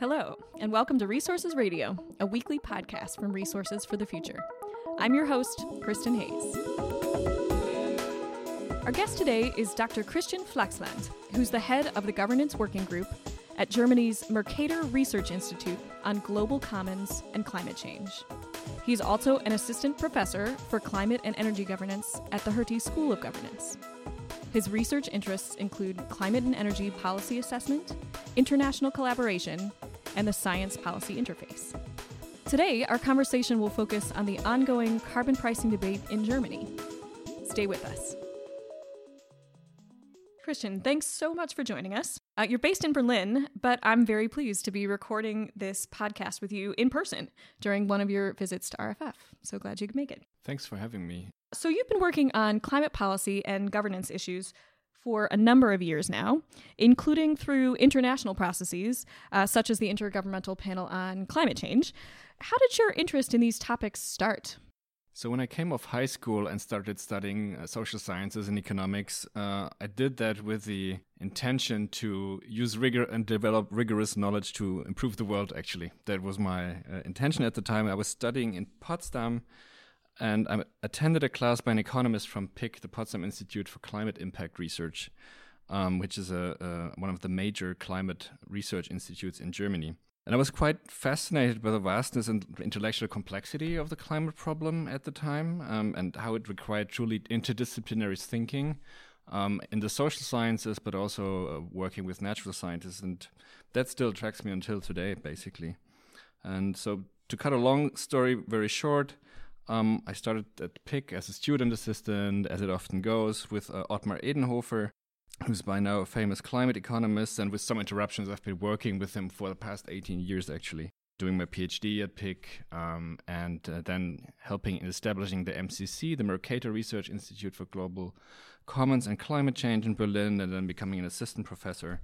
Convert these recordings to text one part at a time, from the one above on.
Hello, and welcome to Resources Radio, a weekly podcast from Resources for the Future. I'm your host, Kristin Hayes. Our guest today is Dr. Christian Flachsland, who's the head of the governance working group at Germany's Mercator Research Institute on Global Commons and Climate Change. He's also an assistant professor for climate and energy governance at the Hertie School of Governance. His research interests include climate and energy policy assessment, international collaboration, and the science policy interface. Today, our conversation will focus on the ongoing carbon pricing debate in Germany. Stay with us. Christian, thanks so much for joining us. Uh, you're based in Berlin, but I'm very pleased to be recording this podcast with you in person during one of your visits to RFF. So glad you could make it. Thanks for having me. So, you've been working on climate policy and governance issues for a number of years now, including through international processes uh, such as the Intergovernmental Panel on Climate Change. How did your interest in these topics start? So, when I came off high school and started studying uh, social sciences and economics, uh, I did that with the intention to use rigor and develop rigorous knowledge to improve the world, actually. That was my uh, intention at the time. I was studying in Potsdam and I attended a class by an economist from PIK, the Potsdam Institute for Climate Impact Research, um, which is a, a, one of the major climate research institutes in Germany. And I was quite fascinated by the vastness and intellectual complexity of the climate problem at the time um, and how it required truly interdisciplinary thinking um, in the social sciences, but also uh, working with natural scientists. And that still attracts me until today, basically. And so, to cut a long story very short, um, I started at PIK as a student assistant, as it often goes, with uh, Ottmar Edenhofer, who's by now a famous climate economist. And with some interruptions, I've been working with him for the past 18 years, actually, doing my PhD at PIK um, and uh, then helping in establishing the MCC, the Mercator Research Institute for Global Commons and Climate Change in Berlin, and then becoming an assistant professor.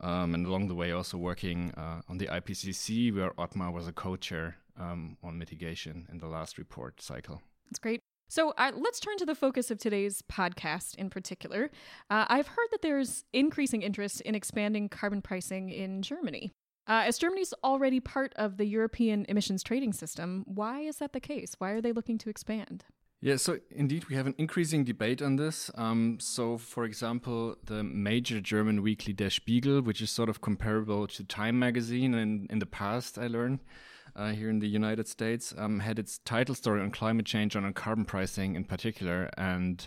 Um, and along the way, also working uh, on the IPCC, where Ottmar was a co chair um, on mitigation in the last report cycle. That's great. So uh, let's turn to the focus of today's podcast in particular. Uh, I've heard that there's increasing interest in expanding carbon pricing in Germany. Uh, as Germany's already part of the European emissions trading system, why is that the case? Why are they looking to expand? Yeah, so indeed, we have an increasing debate on this. Um, so, for example, the major German weekly Der Spiegel, which is sort of comparable to Time magazine, and in the past, I learned, uh, here in the United States um, had its title story on climate change and on carbon pricing in particular. And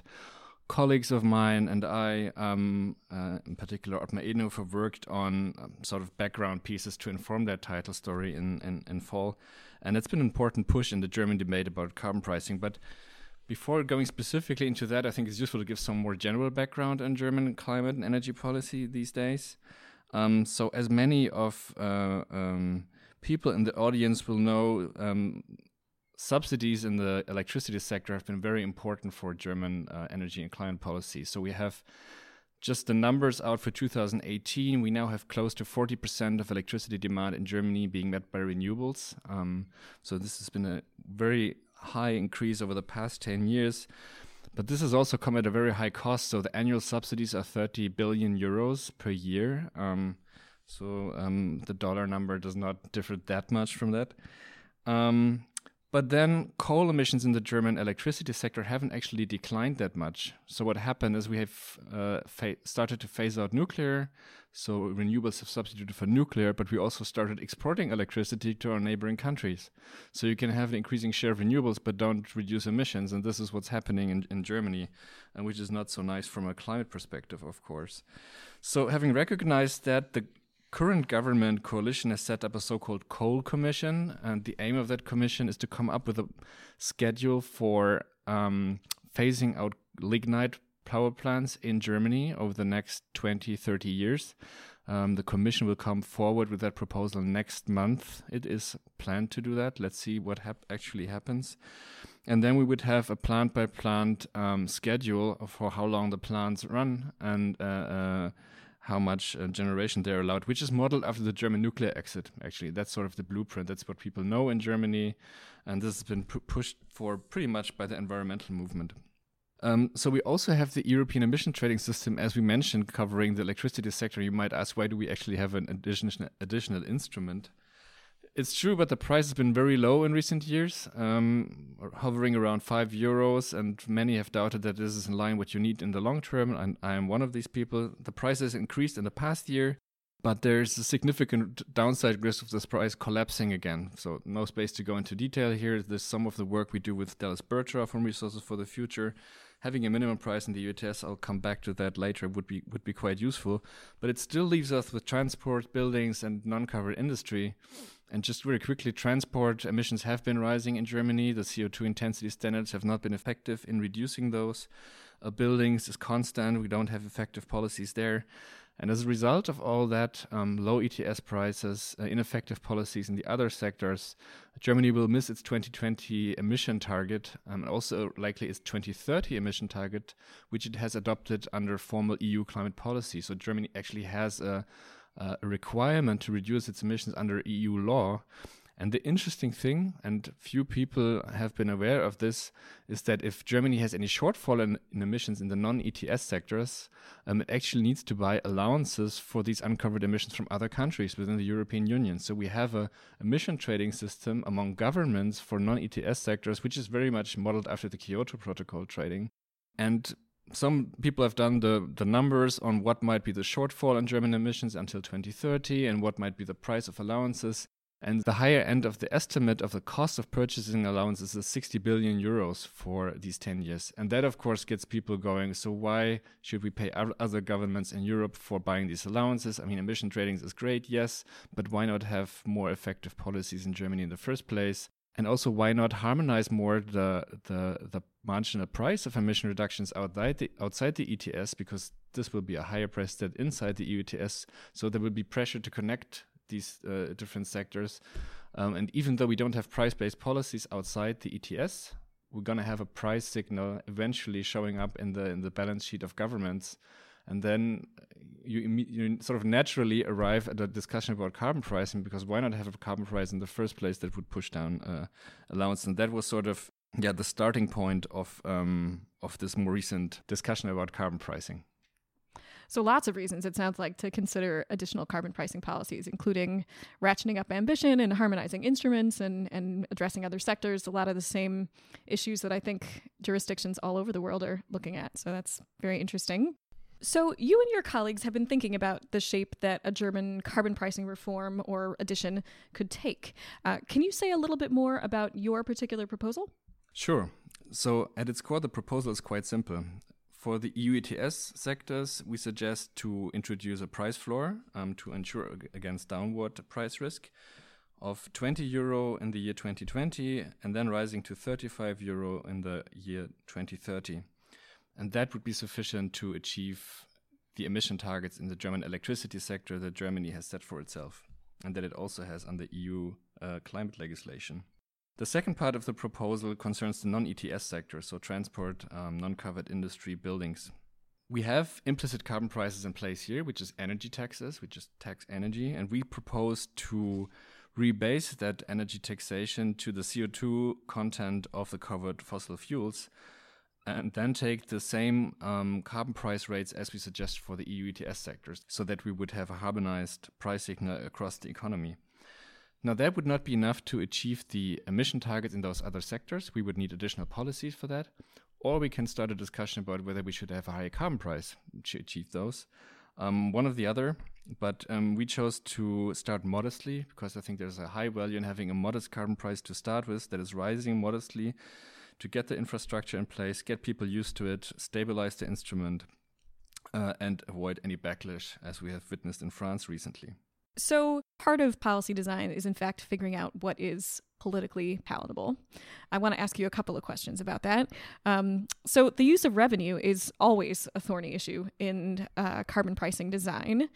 colleagues of mine and I, um, uh, in particular Ottmar Edenhofer, worked on um, sort of background pieces to inform that title story in, in, in fall. And it's been an important push in the German debate about carbon pricing. But before going specifically into that, I think it's useful to give some more general background on German climate and energy policy these days. Um, so, as many of uh, um, people in the audience will know um, subsidies in the electricity sector have been very important for German uh, energy and climate policy. So we have just the numbers out for 2018. We now have close to 40% of electricity demand in Germany being met by renewables. Um, so this has been a very high increase over the past 10 years. But this has also come at a very high cost. So the annual subsidies are 30 billion euros per year. Um, so um, the dollar number does not differ that much from that. Um, but then coal emissions in the German electricity sector haven't actually declined that much. So what happened is we have uh, started to phase out nuclear. So renewables have substituted for nuclear, but we also started exporting electricity to our neighboring countries. So you can have an increasing share of renewables, but don't reduce emissions. And this is what's happening in, in Germany, and which is not so nice from a climate perspective, of course. So having recognized that, the current government coalition has set up a so-called coal commission, and the aim of that commission is to come up with a schedule for um, phasing out lignite power plants in Germany over the next 20, 30 years. Um, the commission will come forward with that proposal next month. It is planned to do that. Let's see what hap- actually happens. And then we would have a plant by plant um, schedule for how long the plants run and uh, uh, how much uh, generation they're allowed, which is modeled after the German nuclear exit. Actually, that's sort of the blueprint. That's what people know in Germany, and this has been pu pushed for pretty much by the environmental movement. Um, so we also have the European emission trading system, as we mentioned, covering the electricity sector. You might ask, why do we actually have an additional additional instrument? It's true, but the price has been very low in recent years, um, hovering around five euros, and many have doubted that this is in line with what you need in the long term. And I am one of these people. The price has increased in the past year, but there's a significant downside risk of this price collapsing again. So no space to go into detail here. There's some of the work we do with Dallas Burtraw from Resources for the Future having a minimum price in the ETS, I'll come back to that later, would be would be quite useful. But it still leaves us with transport, buildings, and non-covered industry. And just very quickly, transport emissions have been rising in Germany. The CO2 intensity standards have not been effective in reducing those. Uh, buildings is constant. We don't have effective policies there. And as a result of all that, um, low ETS prices, uh, ineffective policies in the other sectors, Germany will miss its 2020 emission target um, and also likely its 2030 emission target, which it has adopted under formal EU climate policy. So Germany actually has a, a requirement to reduce its emissions under EU law. And the interesting thing, and few people have been aware of this, is that if Germany has any shortfall in, in emissions in the non ETS sectors, um, it actually needs to buy allowances for these uncovered emissions from other countries within the European Union. So we have a emission trading system among governments for non ETS sectors, which is very much modeled after the Kyoto Protocol trading. And some people have done the, the numbers on what might be the shortfall in German emissions until 2030 and what might be the price of allowances. And the higher end of the estimate of the cost of purchasing allowances is 60 billion euros for these 10 years. And that, of course, gets people going. So, why should we pay other governments in Europe for buying these allowances? I mean, emission trading is great, yes, but why not have more effective policies in Germany in the first place? And also, why not harmonize more the, the, the marginal price of emission reductions outside the, outside the ETS? Because this will be a higher price than inside the EU ETS. So, there will be pressure to connect these uh, different sectors. Um, and even though we don't have price based policies outside the ETS, we're going to have a price signal eventually showing up in the in the balance sheet of governments. And then you, you sort of naturally arrive at a discussion about carbon pricing because why not have a carbon price in the first place that would push down uh, allowance? And that was sort of yeah the starting point of um, of this more recent discussion about carbon pricing. So, lots of reasons it sounds like to consider additional carbon pricing policies, including ratcheting up ambition and harmonizing instruments and, and addressing other sectors. A lot of the same issues that I think jurisdictions all over the world are looking at. So, that's very interesting. So, you and your colleagues have been thinking about the shape that a German carbon pricing reform or addition could take. Uh, can you say a little bit more about your particular proposal? Sure. So, at its core, the proposal is quite simple. For the EU ETS sectors, we suggest to introduce a price floor um, to ensure against downward price risk of 20 euro in the year 2020 and then rising to 35 euro in the year 2030. And that would be sufficient to achieve the emission targets in the German electricity sector that Germany has set for itself and that it also has under EU uh, climate legislation. The second part of the proposal concerns the non ETS sector, so transport, um, non covered industry, buildings. We have implicit carbon prices in place here, which is energy taxes, which is tax energy, and we propose to rebase that energy taxation to the CO2 content of the covered fossil fuels and then take the same um, carbon price rates as we suggest for the EU ETS sectors so that we would have a harmonized price signal across the economy. Now, that would not be enough to achieve the emission targets in those other sectors. We would need additional policies for that. Or we can start a discussion about whether we should have a higher carbon price to achieve those. Um, one or the other. But um, we chose to start modestly because I think there's a high value in having a modest carbon price to start with that is rising modestly to get the infrastructure in place, get people used to it, stabilize the instrument, uh, and avoid any backlash as we have witnessed in France recently. So, part of policy design is, in fact, figuring out what is politically palatable. I want to ask you a couple of questions about that. Um, so, the use of revenue is always a thorny issue in uh, carbon pricing design.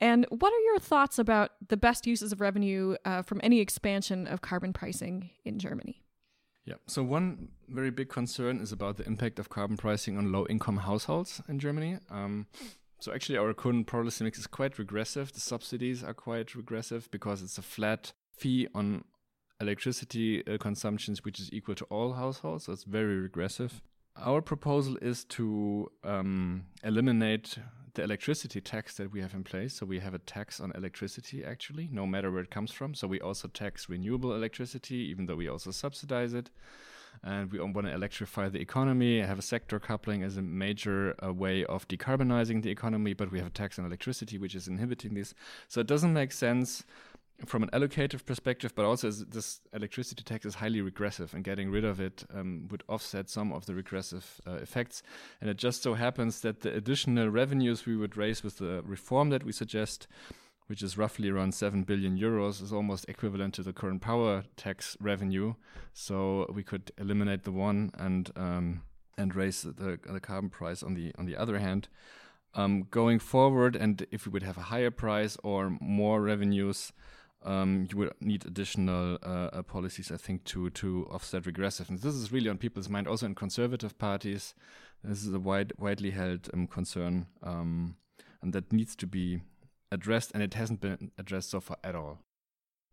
And what are your thoughts about the best uses of revenue uh, from any expansion of carbon pricing in Germany? Yeah. So one very big concern is about the impact of carbon pricing on low-income households in Germany. Um, so actually, our current policy mix is quite regressive. The subsidies are quite regressive because it's a flat fee on electricity uh, consumptions, which is equal to all households. So it's very regressive. Our proposal is to um, eliminate the electricity tax that we have in place. So we have a tax on electricity, actually, no matter where it comes from. So we also tax renewable electricity, even though we also subsidize it. And we want to electrify the economy, have a sector coupling as a major uh, way of decarbonizing the economy, but we have a tax on electricity, which is inhibiting this. So it doesn't make sense from an allocative perspective, but also this electricity tax is highly regressive, and getting rid of it um, would offset some of the regressive uh, effects. And it just so happens that the additional revenues we would raise with the reform that we suggest, which is roughly around 7 billion euros, is almost equivalent to the current power tax revenue. So we could eliminate the one and um, and raise the, the carbon price on the on the other hand. Um, going forward, and if we would have a higher price or more revenues, um, you would need additional uh, uh, policies, I think, to to offset regressiveness. This is really on people's mind, also in conservative parties. This is a wide, widely held um, concern, um, and that needs to be addressed, and it hasn't been addressed so far at all.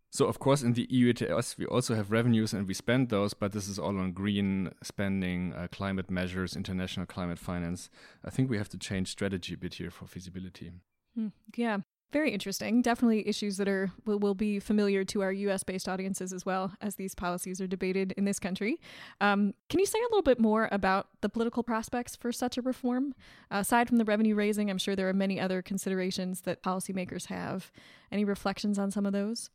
So, of course, in the EU ETS, we also have revenues and we spend those, but this is all on green spending, uh, climate measures, international climate finance. I think we have to change strategy a bit here for feasibility. Hmm. Yeah. Very interesting. Definitely issues that are will, will be familiar to our U.S. based audiences as well as these policies are debated in this country. Um, can you say a little bit more about the political prospects for such a reform? Aside from the revenue raising, I'm sure there are many other considerations that policymakers have. Any reflections on some of those?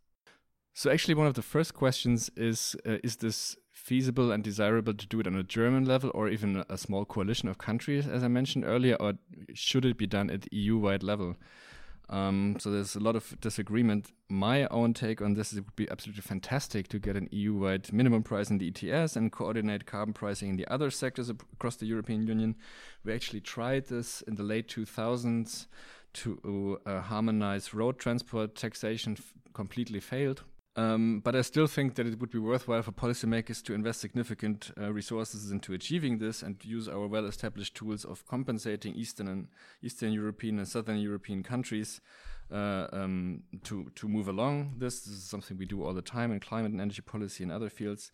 So, actually, one of the first questions is: uh, Is this feasible and desirable to do it on a German level or even a small coalition of countries, as I mentioned earlier, or should it be done at EU-wide level? Um, so there's a lot of disagreement. My own take on this is it would be absolutely fantastic to get an EU-wide minimum price in the ETS and coordinate carbon pricing in the other sectors across the European Union. We actually tried this in the late 2000s to uh, harmonize road transport taxation, completely failed. Um, but I still think that it would be worthwhile for policymakers to invest significant uh, resources into achieving this and use our well-established tools of compensating Eastern and Eastern European and Southern European countries uh, um, to to move along this. This is something we do all the time in climate and energy policy and other fields.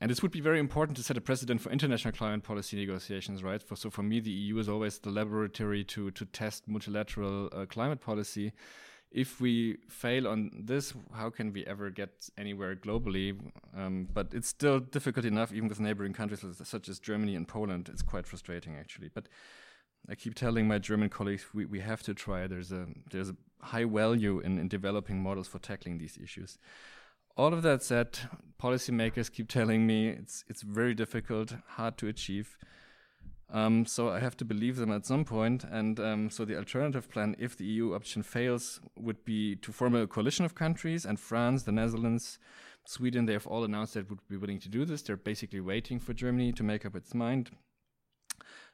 And this would be very important to set a precedent for international climate policy negotiations, right? For, so for me, the EU is always the laboratory to to test multilateral uh, climate policy if we fail on this, how can we ever get anywhere globally? Um, but it's still difficult enough, even with neighboring countries such as Germany and Poland. It's quite frustrating, actually. But I keep telling my German colleagues we, we have to try. There's a there's a high value in, in developing models for tackling these issues. All of that said, policymakers keep telling me it's it's very difficult, hard to achieve. Um, so I have to believe them at some point. And um, so the alternative plan, if the EU option fails, would be to form a coalition of countries. And France, the Netherlands, Sweden, they have all announced that would be willing to do this. They're basically waiting for Germany to make up its mind,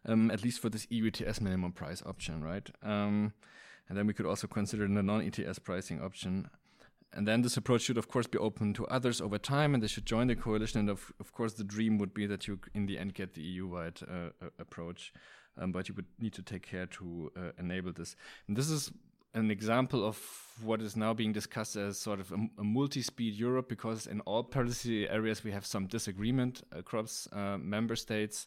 um, at least for this EU ETS minimum price option, right? Um, and then we could also consider the non ETS pricing option. And then this approach should, of course, be open to others over time, and they should join the coalition. And of, of course, the dream would be that you, in the end, get the EU-wide uh, approach. Um, but you would need to take care to uh, enable this. And this is an example of what is now being discussed as sort of a, a multi-speed Europe, because in all policy areas we have some disagreement across uh, member states.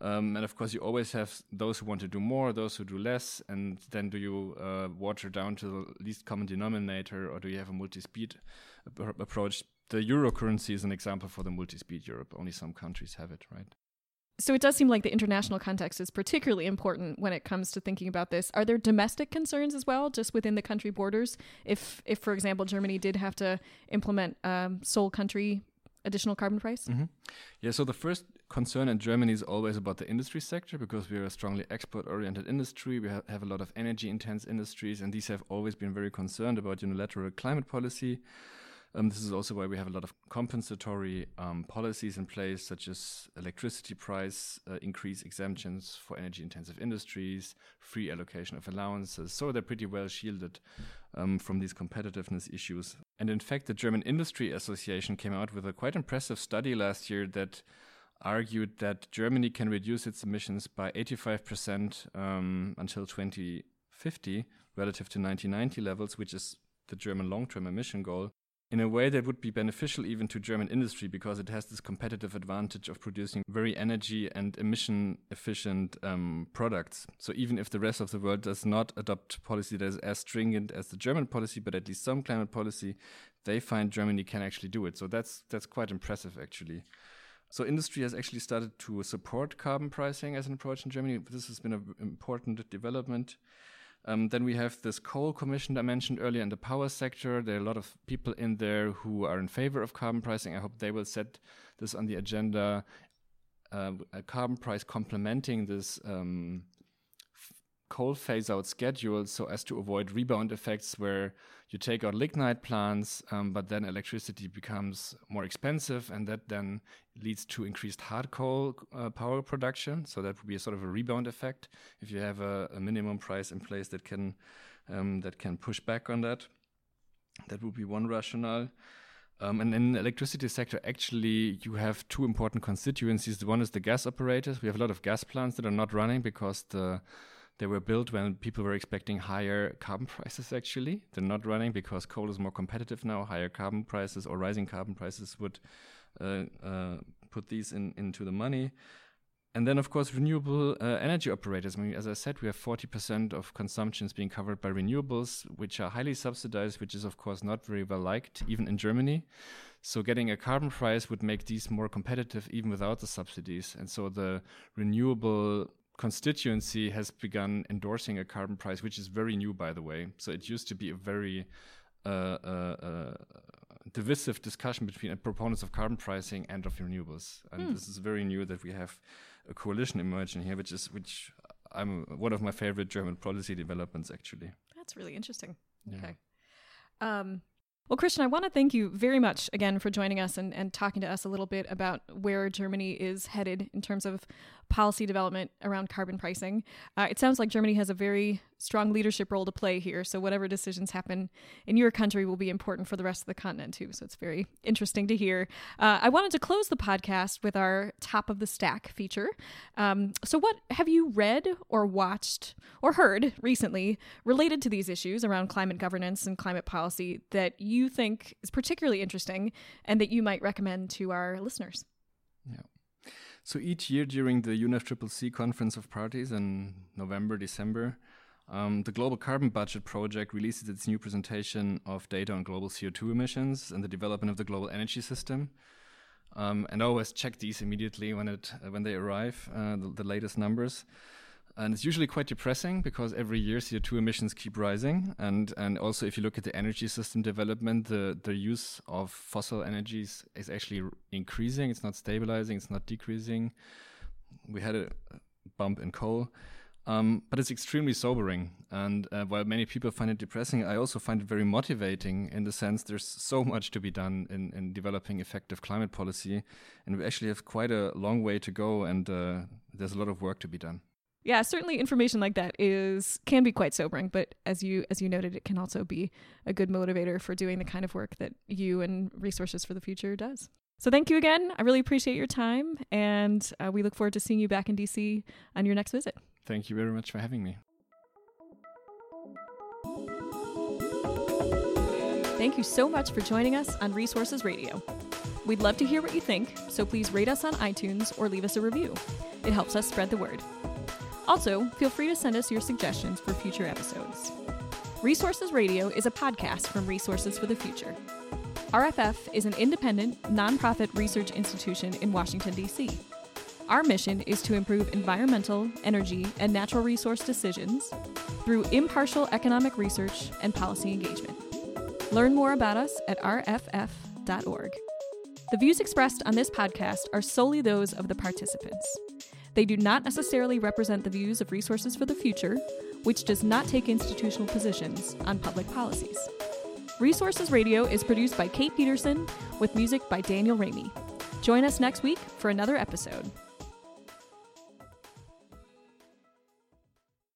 Um, and of course, you always have those who want to do more, those who do less, and then do you uh, water down to the least common denominator, or do you have a multi-speed approach? The euro currency is an example for the multi-speed Europe. Only some countries have it, right? So it does seem like the international context is particularly important when it comes to thinking about this. Are there domestic concerns as well, just within the country borders? If, if for example, Germany did have to implement um, sole country additional carbon price? Mm-hmm. Yeah, so the first concern in Germany is always about the industry sector because we are a strongly export oriented industry. We ha- have a lot of energy intense industries, and these have always been very concerned about unilateral climate policy. Um, this is also why we have a lot of compensatory um, policies in place, such as electricity price uh, increase exemptions for energy intensive industries, free allocation of allowances. So they're pretty well shielded um, from these competitiveness issues. And in fact, the German Industry Association came out with a quite impressive study last year that argued that Germany can reduce its emissions by 85% um, until 2050 relative to 1990 levels, which is the German long term emission goal. In a way that would be beneficial even to German industry because it has this competitive advantage of producing very energy and emission efficient um, products. So even if the rest of the world does not adopt policy that is as stringent as the German policy, but at least some climate policy, they find Germany can actually do it. So that's that's quite impressive actually. So industry has actually started to support carbon pricing as an approach in Germany. This has been an important development. Um, then we have this coal commission that I mentioned earlier in the power sector. There are a lot of people in there who are in favor of carbon pricing. I hope they will set this on the agenda. Uh, a carbon price complementing this um, coal phase out schedule so as to avoid rebound effects where you take out lignite plants, um, but then electricity becomes more expensive, and that then leads to increased hard coal uh, power production. So that would be a sort of a rebound effect if you have a, a minimum price in place that can um, that can push back on that. That would be one rationale. Um, and in the electricity sector, actually, you have two important constituencies. The one is the gas operators. We have a lot of gas plants that are not running because the they were built when people were expecting higher carbon prices, actually. They're not running because coal is more competitive now. Higher carbon prices or rising carbon prices would uh, uh, put these in, into the money. And then, of course, renewable uh, energy operators. I mean, as I said, we have 40% of consumptions being covered by renewables, which are highly subsidized, which is, of course, not very well liked, even in Germany. So, getting a carbon price would make these more competitive, even without the subsidies. And so, the renewable constituency has begun endorsing a carbon price, which is very new, by the way. So it used to be a very uh, uh, uh, divisive discussion between proponents of carbon pricing and of renewables, and hmm. this is very new that we have a coalition emerging here, which is which I'm one of my favorite German policy developments, actually. That's really interesting. Yeah. Okay. Um, well, Christian, I want to thank you very much again for joining us and, and talking to us a little bit about where Germany is headed in terms of policy development around carbon pricing. Uh, it sounds like Germany has a very strong leadership role to play here. So, whatever decisions happen in your country will be important for the rest of the continent, too. So, it's very interesting to hear. Uh, I wanted to close the podcast with our top of the stack feature. Um, so, what have you read or watched or heard recently related to these issues around climate governance and climate policy that you think is particularly interesting and that you might recommend to our listeners? Yeah. So each year during the UNFCCC Conference of Parties in November, December, um, the Global Carbon Budget Project releases its new presentation of data on global CO2 emissions and the development of the global energy system. Um, and I always check these immediately when it uh, when they arrive, uh, the, the, latest numbers. And it's usually quite depressing because every year CO2 emissions keep rising. And, and also, if you look at the energy system development, the, the use of fossil energies is actually increasing. It's not stabilizing, it's not decreasing. We had a bump in coal. Um, but it's extremely sobering. And uh, while many people find it depressing, I also find it very motivating in the sense there's so much to be done in, in developing effective climate policy. And we actually have quite a long way to go, and uh, there's a lot of work to be done yeah, certainly information like that is can be quite sobering, but as you as you noted, it can also be a good motivator for doing the kind of work that you and Resources for the Future does. So thank you again. I really appreciate your time, and uh, we look forward to seeing you back in DC on your next visit. Thank you very much for having me. Thank you so much for joining us on Resources Radio. We'd love to hear what you think, so please rate us on iTunes or leave us a review. It helps us spread the word. Also, feel free to send us your suggestions for future episodes. Resources Radio is a podcast from Resources for the Future. RFF is an independent, nonprofit research institution in Washington, D.C. Our mission is to improve environmental, energy, and natural resource decisions through impartial economic research and policy engagement. Learn more about us at rff.org. The views expressed on this podcast are solely those of the participants. They do not necessarily represent the views of Resources for the Future, which does not take institutional positions on public policies. Resources Radio is produced by Kate Peterson with music by Daniel Raimi. Join us next week for another episode.